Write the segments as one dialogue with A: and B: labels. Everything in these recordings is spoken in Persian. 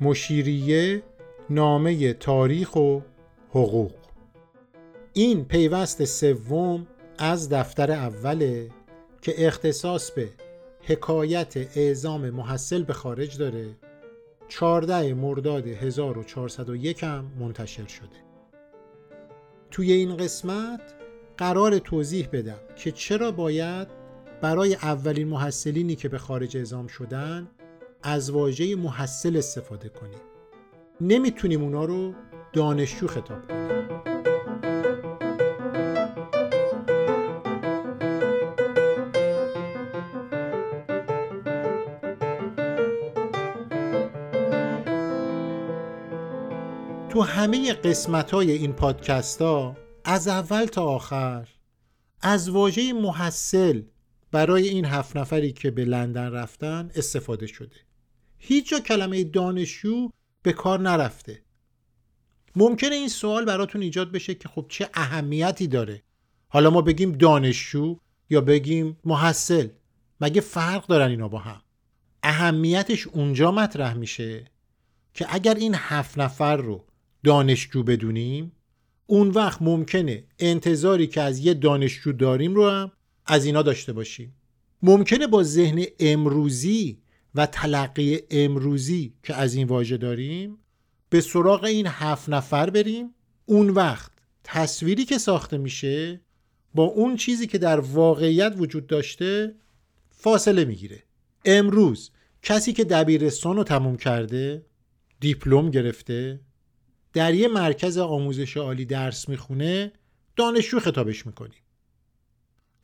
A: مشیریه نامه تاریخ و حقوق. این پیوست سوم از دفتر اوله که اختصاص به حکایت اعزام محصل به خارج داره 14 مرداد 1401 هم منتشر شده. توی این قسمت قرار توضیح بدم که چرا باید برای اولین محصلینی که به خارج اعزام شدن از واژه محصل استفاده کنیم. نمی‌تونیم اونا رو دانشجو خطاب کنیم. تو همه قسمت های این پادکست ها از اول تا آخر از واژه محصل برای این هفت نفری که به لندن رفتن استفاده شده. هیچ جا کلمه دانشجو به کار نرفته. ممکنه این سوال براتون ایجاد بشه که خب چه اهمیتی داره. حالا ما بگیم دانشجو یا بگیم محصل. مگه فرق دارن اینا با هم؟ اهمیتش اونجا مطرح میشه که اگر این هفت نفر رو دانشجو بدونیم اون وقت ممکنه انتظاری که از یه دانشجو داریم رو هم از اینا داشته باشیم. ممکنه با ذهن امروزی و تلقی امروزی که از این واژه داریم به سراغ این هفت نفر بریم. اون وقت تصویری که ساخته میشه با اون چیزی که در واقعیت وجود داشته فاصله می‌گیره. امروز کسی که دبیرستان رو تموم کرده دیپلم گرفته در یه مرکز آموزش عالی درس می‌خونه دانشجو خطابش می‌کنیم.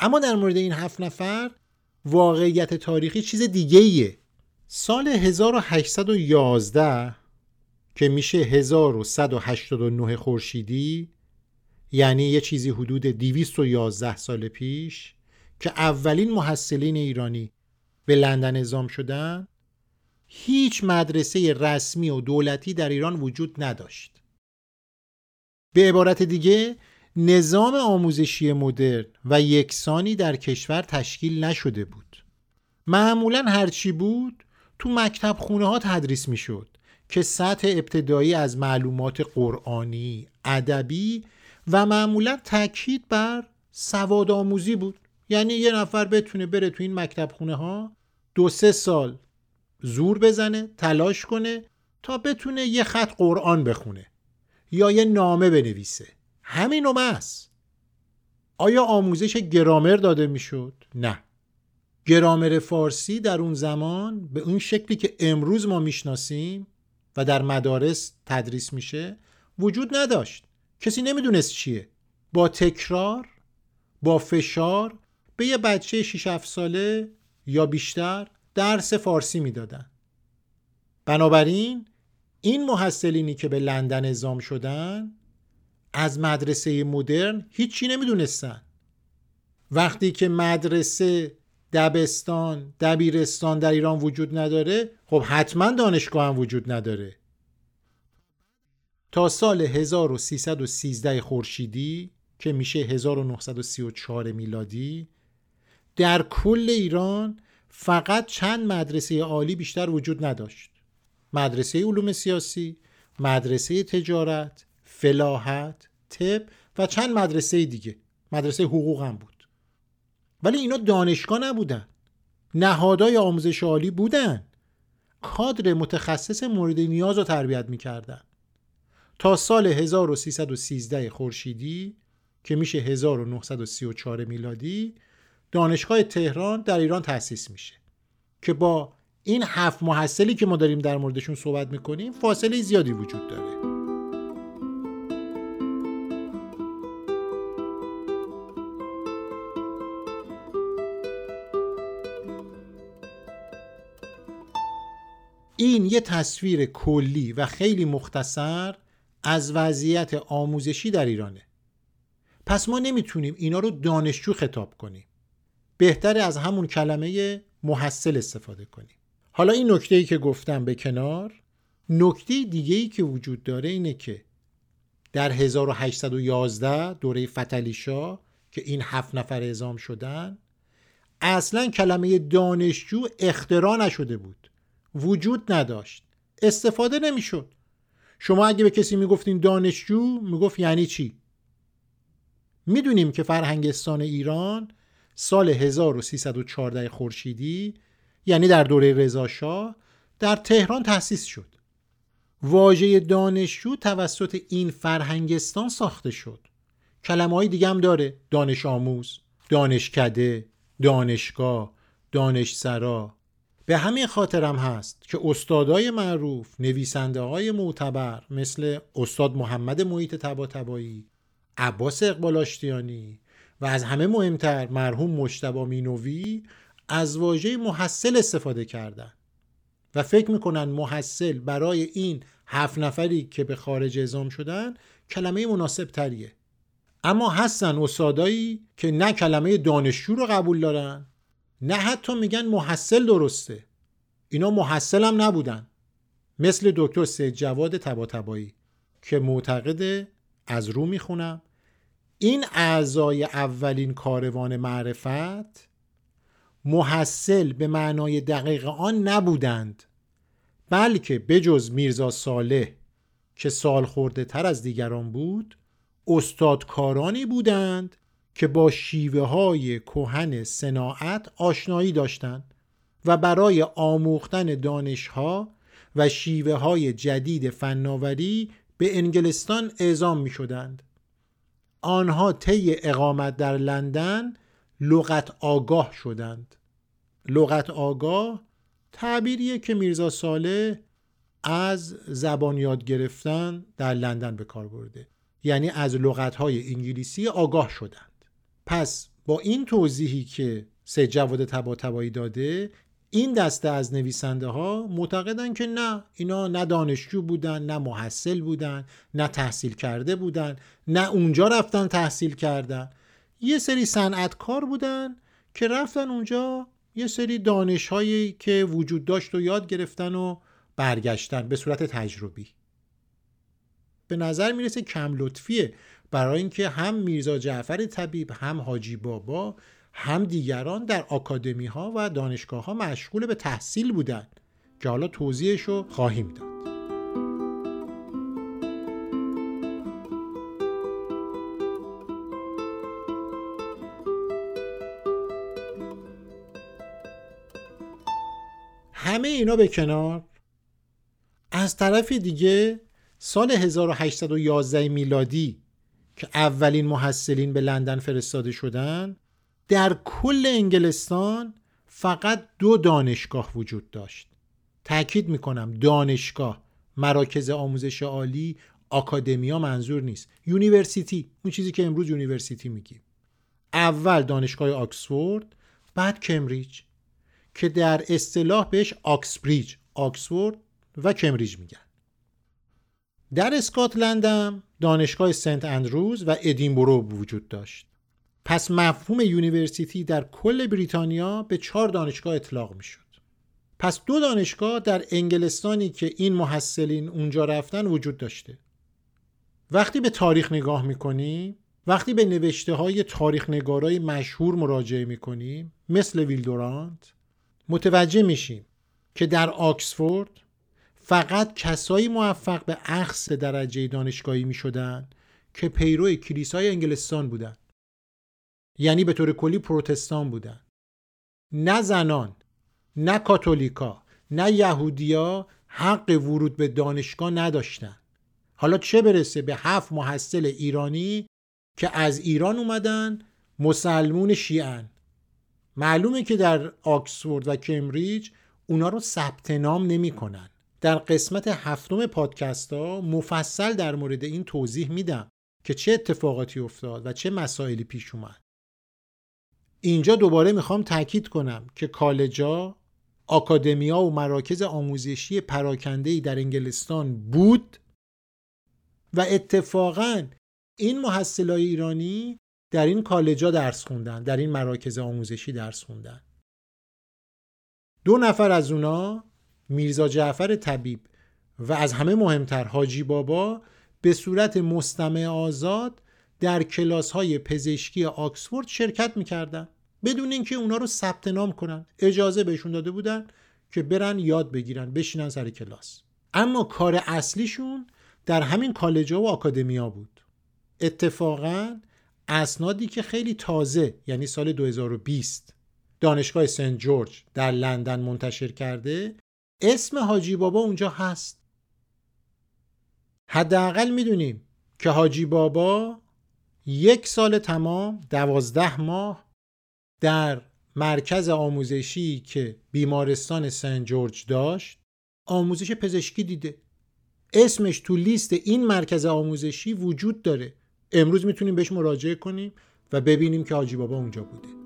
A: اما در مورد این هفت نفر واقعیت تاریخی چیز دیگه ایه سال 1811 که میشه 1189 خورشیدی یعنی یه چیزی حدود 211 سال پیش که اولین محصلین ایرانی به لندن اعزام شدن هیچ مدرسه رسمی و دولتی در ایران وجود نداشت. به عبارت دیگه نظام آموزشی مدرن و یکسانی در کشور تشکیل نشده بود. معمولا هرچی بود تو مکتب خونه ها تدریس می شد که سطح ابتدایی از معلومات قرآنی، ادبی و معمولا تاکید بر سواد آموزی بود. یعنی یه نفر بتونه بره تو این مکتب خونه ها دو سه سال زور بزنه تلاش کنه تا بتونه یه خط قرآن بخونه یا یه نامه بنویسه. همین است آیا آموزش گرامر داده می‌شد؟ نه. گرامر فارسی در اون زمان به اون شکلی که امروز ما می‌شناسیم و در مدارس تدریس میشه وجود نداشت. کسی نمی‌دونست چیه. با تکرار با فشار به یه بچه 6 7 ساله یا بیشتر درس فارسی می‌دادن. بنابراین این محصلینی که به لندن اعزام شدن از مدرسه مدرن هیچی نمی‌دونستن. وقتی که مدرسه دبستان دبیرستان در ایران وجود نداره. خب حتما دانشگاه هم وجود نداره. تا سال 1313 خورشیدی که میشه 1934 میلادی در کل ایران فقط چند مدرسه عالی بیشتر وجود نداشت. مدرسه علوم سیاسی مدرسه تجارت فلاحت طب و چند مدرسه دیگه. مدرسه حقوق هم بود. ولی اینا دانشگاه نبودن. نهادهای آموزش عالی بودن. کادر متخصص مورد نیاز رو تربیت می‌کردن. تا سال 1313 خورشیدی که میشه 1934 میلادی دانشگاه تهران در ایران تأسیس میشه. که با این هفت محصلی که ما داریم در موردشون صحبت می‌کنیم فاصله زیادی وجود داره. یه تصویر کلی و خیلی مختصر از وضعیت آموزشی در ایرانه. پس ما نمی‌تونیم اینا رو دانشجو خطاب کنیم. بهتر از همون کلمه محصل استفاده کنیم. حالا این نکته ای که گفتم به کنار نکته دیگه ای که وجود داره اینه که در 1811 دوره فتلیشا که این هفت نفر اعزام شدن اصلا کلمه دانشجو اختراع نشده بود. وجود نداشت. استفاده نمی‌شد. شما اگه به کسی می‌گفتین دانشجو می‌گفت یعنی چی؟ می‌دونیم که فرهنگستان ایران سال 1314 خورشیدی یعنی در دوره رضا در تهران تأسیس شد. واژه دانشجو توسط این فرهنگستان ساخته شد. کلمه های دیگه هم داره. دانش آموز دانشکده دانشگاه دانشسرا. به همین خاطرم هست که استادای معروف نویسنده های معتبر مثل استاد محمد محیط تباتبایی عباس اقبال آشتیانی و از همه مهمتر مرحوم مشتبا مینوی از واژه محصل استفاده کردن. و فکر می‌کنن محصل برای این هفت نفری که به خارج اعزام شدن کلمه مناسب تریه اما هستن استادایی که نه کلمه دانشجو رو قبول دارن نه حتی میگن محصل درسته. اینا محصل هم نبودن. مثل دکتر سید جواد تباتبایی که معتقده از رو می‌خونم. این اعضای اولین کاروان معرفت محصل به معنای دقیق آن نبودند بلکه بجز میرزا صالح که سال خورده تر از دیگران بود استادکارانی بودند که با شیوه های کوهن صناعت آشنایی داشتند و برای آموختن دانشها و شیوه های جدید فناوری به انگلستان اعزام می شدند. آنها طی اقامت در لندن لغت آگاه شدند. لغت آگاه تعبیریه که میرزا ساله از زبان یاد گرفتن در لندن به کار برده یعنی از لغتهای انگلیسی آگاه شدند پس با این توضیحی که سه جواد تبا تبایی داده این دسته از نویسنده ها معتقدن که نه اینا نه دانشجو بودن نه محصل بودن نه تحصیل کرده بودن نه اونجا رفتن تحصیل کردن. یه سری صنعتکار بودن که رفتن اونجا یه سری دانش هایی که وجود داشت و یاد گرفتن و برگشتن به صورت تجربی. به نظر می‌رسه کم لطفیه. برای اینکه هم میرزا جعفر طبیب هم حاجی بابا هم دیگران در آکادمی ها و دانشگاه ها مشغول به تحصیل بودند که حالا توضیحش رو خواهیم داد. همه اینا به کنار؟ از طرف دیگه سال 1811 میلادی که اولین محصلین به لندن فرستاده شدن در کل انگلستان فقط دو دانشگاه وجود داشت. تاکید می‌کنم دانشگاه مراکز آموزش عالی academia منظور نیست. university اون چیزی که امروز university میگیم. اول دانشگاه آکسفورد بعد کمبریج که در اصطلاح بهش آکسبریج آکسفورد و کمبریج میگن. در اسکاتلند هم دانشگاه سنت اندروز و ادینبرو وجود داشت. پس مفهوم university در کل بریتانیا به چهار دانشگاه اطلاق می‌شد. پس دو دانشگاه در انگلستانی که این محصلین اونجا رفتن وجود داشته. وقتی به تاریخ نگاه می‌کنیم وقتی به نوشته های تاریخ نگارای مشهور مراجعه می‌کنیم مثل ویلدورانت متوجه میشیم که در آکسفورد فقط کسایی موفق به اخص درجه دانشگاهی می شدن که پیرو کلیسای انگلستان بودند. یعنی به طور کلی پروتستان بودن. نه زنان نه کاتولیکا نه یهودیا حق ورود به دانشگاه نداشتن. حالا چه برسه به هفت محصل ایرانی که از ایران اومدن مسلمون شیعن. معلومه که در آکسفورد و کمبریج اونا رو ثبت نام نمی‌کنن. در قسمت هفتم پادکست ها مفصل در مورد این توضیح میدم که چه اتفاقاتی افتاد و چه مسائلی پیش اومد. اینجا دوباره می‌خوام تاکید کنم که کالجا آکادمیا و مراکز آموزشی پراکندهی در انگلستان بود و اتفاقا این محصلای ایرانی در این کالجا درس خوندن در این مراکز آموزشی درس خوندن. دو نفر از اونا میرزا جعفر طبیب و از همه مهمتر حاجی بابا به صورت مستمع آزاد در کلاس های پزشکی آکسفورد شرکت می‌کردن. بدون اینکه اونا رو ثبت نام کنن. اجازه بهشون داده بودن که برن یاد بگیرن بشینن سر کلاس. اما کار اصلیشون در همین کالجا و آکادمیا بود. اتفاقا اسنادی که خیلی تازه یعنی سال 2020 دانشگاه سنت جورج در لندن منتشر کرده اسم حاجی بابا اونجا هست. حداقل می‌دونیم که حاجی بابا یک سال تمام دوازده ماه در مرکز آموزشی که بیمارستان سن جورج داشت آموزش پزشکی دیده. اسمش تو لیست این مرکز آموزشی وجود داره. امروز می‌تونیم بهش مراجعه کنیم و ببینیم که حاجی بابا اونجا بوده.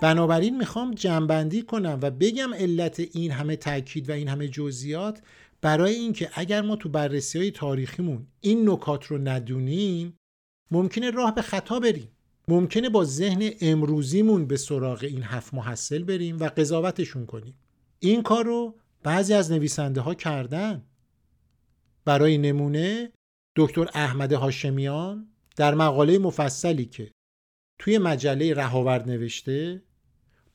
A: بنابراین می‌خوام جنبندی کنم و بگم علت این همه تاکید و این همه جزئیات برای اینکه اگر ما تو بررسی های تاریخیمون این نکات رو ندونیم ممکنه راه به خطا بریم. ممکنه با ذهن امروزیمون به سراغ این هفت محصل بریم و قضاوتشون کنیم. این کار رو بعضی از نویسنده ها کردن. برای نمونه دکتر احمد هاشمیان در مقاله مفصلی که توی مجله رهاورد نوشته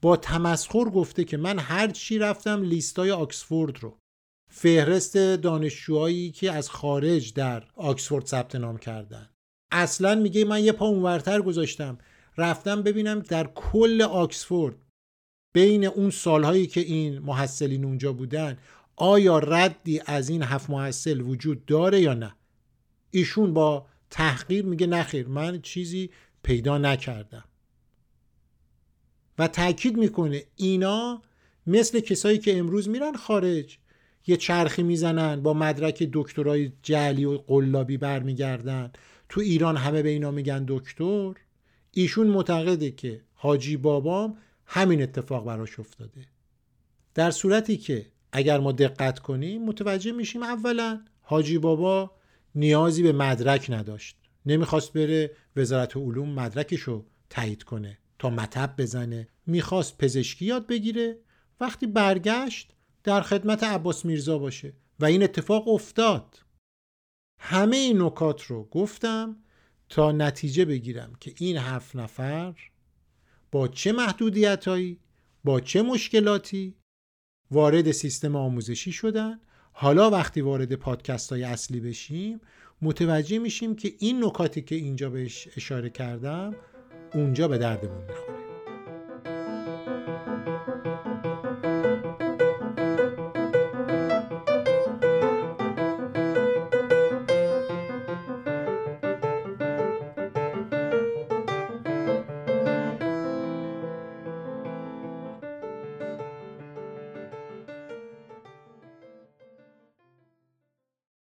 A: با تمسخر گفته که من هر چی رفتم لیستای آکسفورد رو. فهرست دانشجوهایی که از خارج در آکسفورد ثبت نام کردن. اصلا میگه من یه پا اونورتر گذاشتم. رفتم ببینم در کل آکسفورد بین اون سالهایی که این محصلین اونجا بودن آیا ردی از این هفت محصل وجود داره یا نه؟ ایشون با تحقیر میگه نخیر من چیزی پیدا نکردم. و تاکید می‌کنه اینا مثل کسایی که امروز میرن خارج. یه چرخی می‌زنن با مدرک دکترای جعلی و قلابی برمیگردن. تو ایران همه به اینا میگن دکتر. ایشون معتقده که حاجی بابام همین اتفاق براش افتاده. در صورتی که اگر ما دقت کنیم متوجه میشیم اولا حاجی بابا نیازی به مدرک نداشت. نمی‌خواست بره وزارت علوم مدرکشو تایید کنه. مطب بزنه. می‌خواست پزشکی یاد بگیره. وقتی برگشت در خدمت عباس میرزا باشه و این اتفاق افتاد. همه این نکات رو گفتم تا نتیجه بگیرم که این هفت نفر با چه محدودیتهایی با چه مشکلاتی وارد سیستم آموزشی شدن. حالا وقتی وارد پادکست های اصلی بشیم متوجه میشیم که این نکاتی که اینجا بهش اشاره کردم اونجا به دردمون می‌خوره.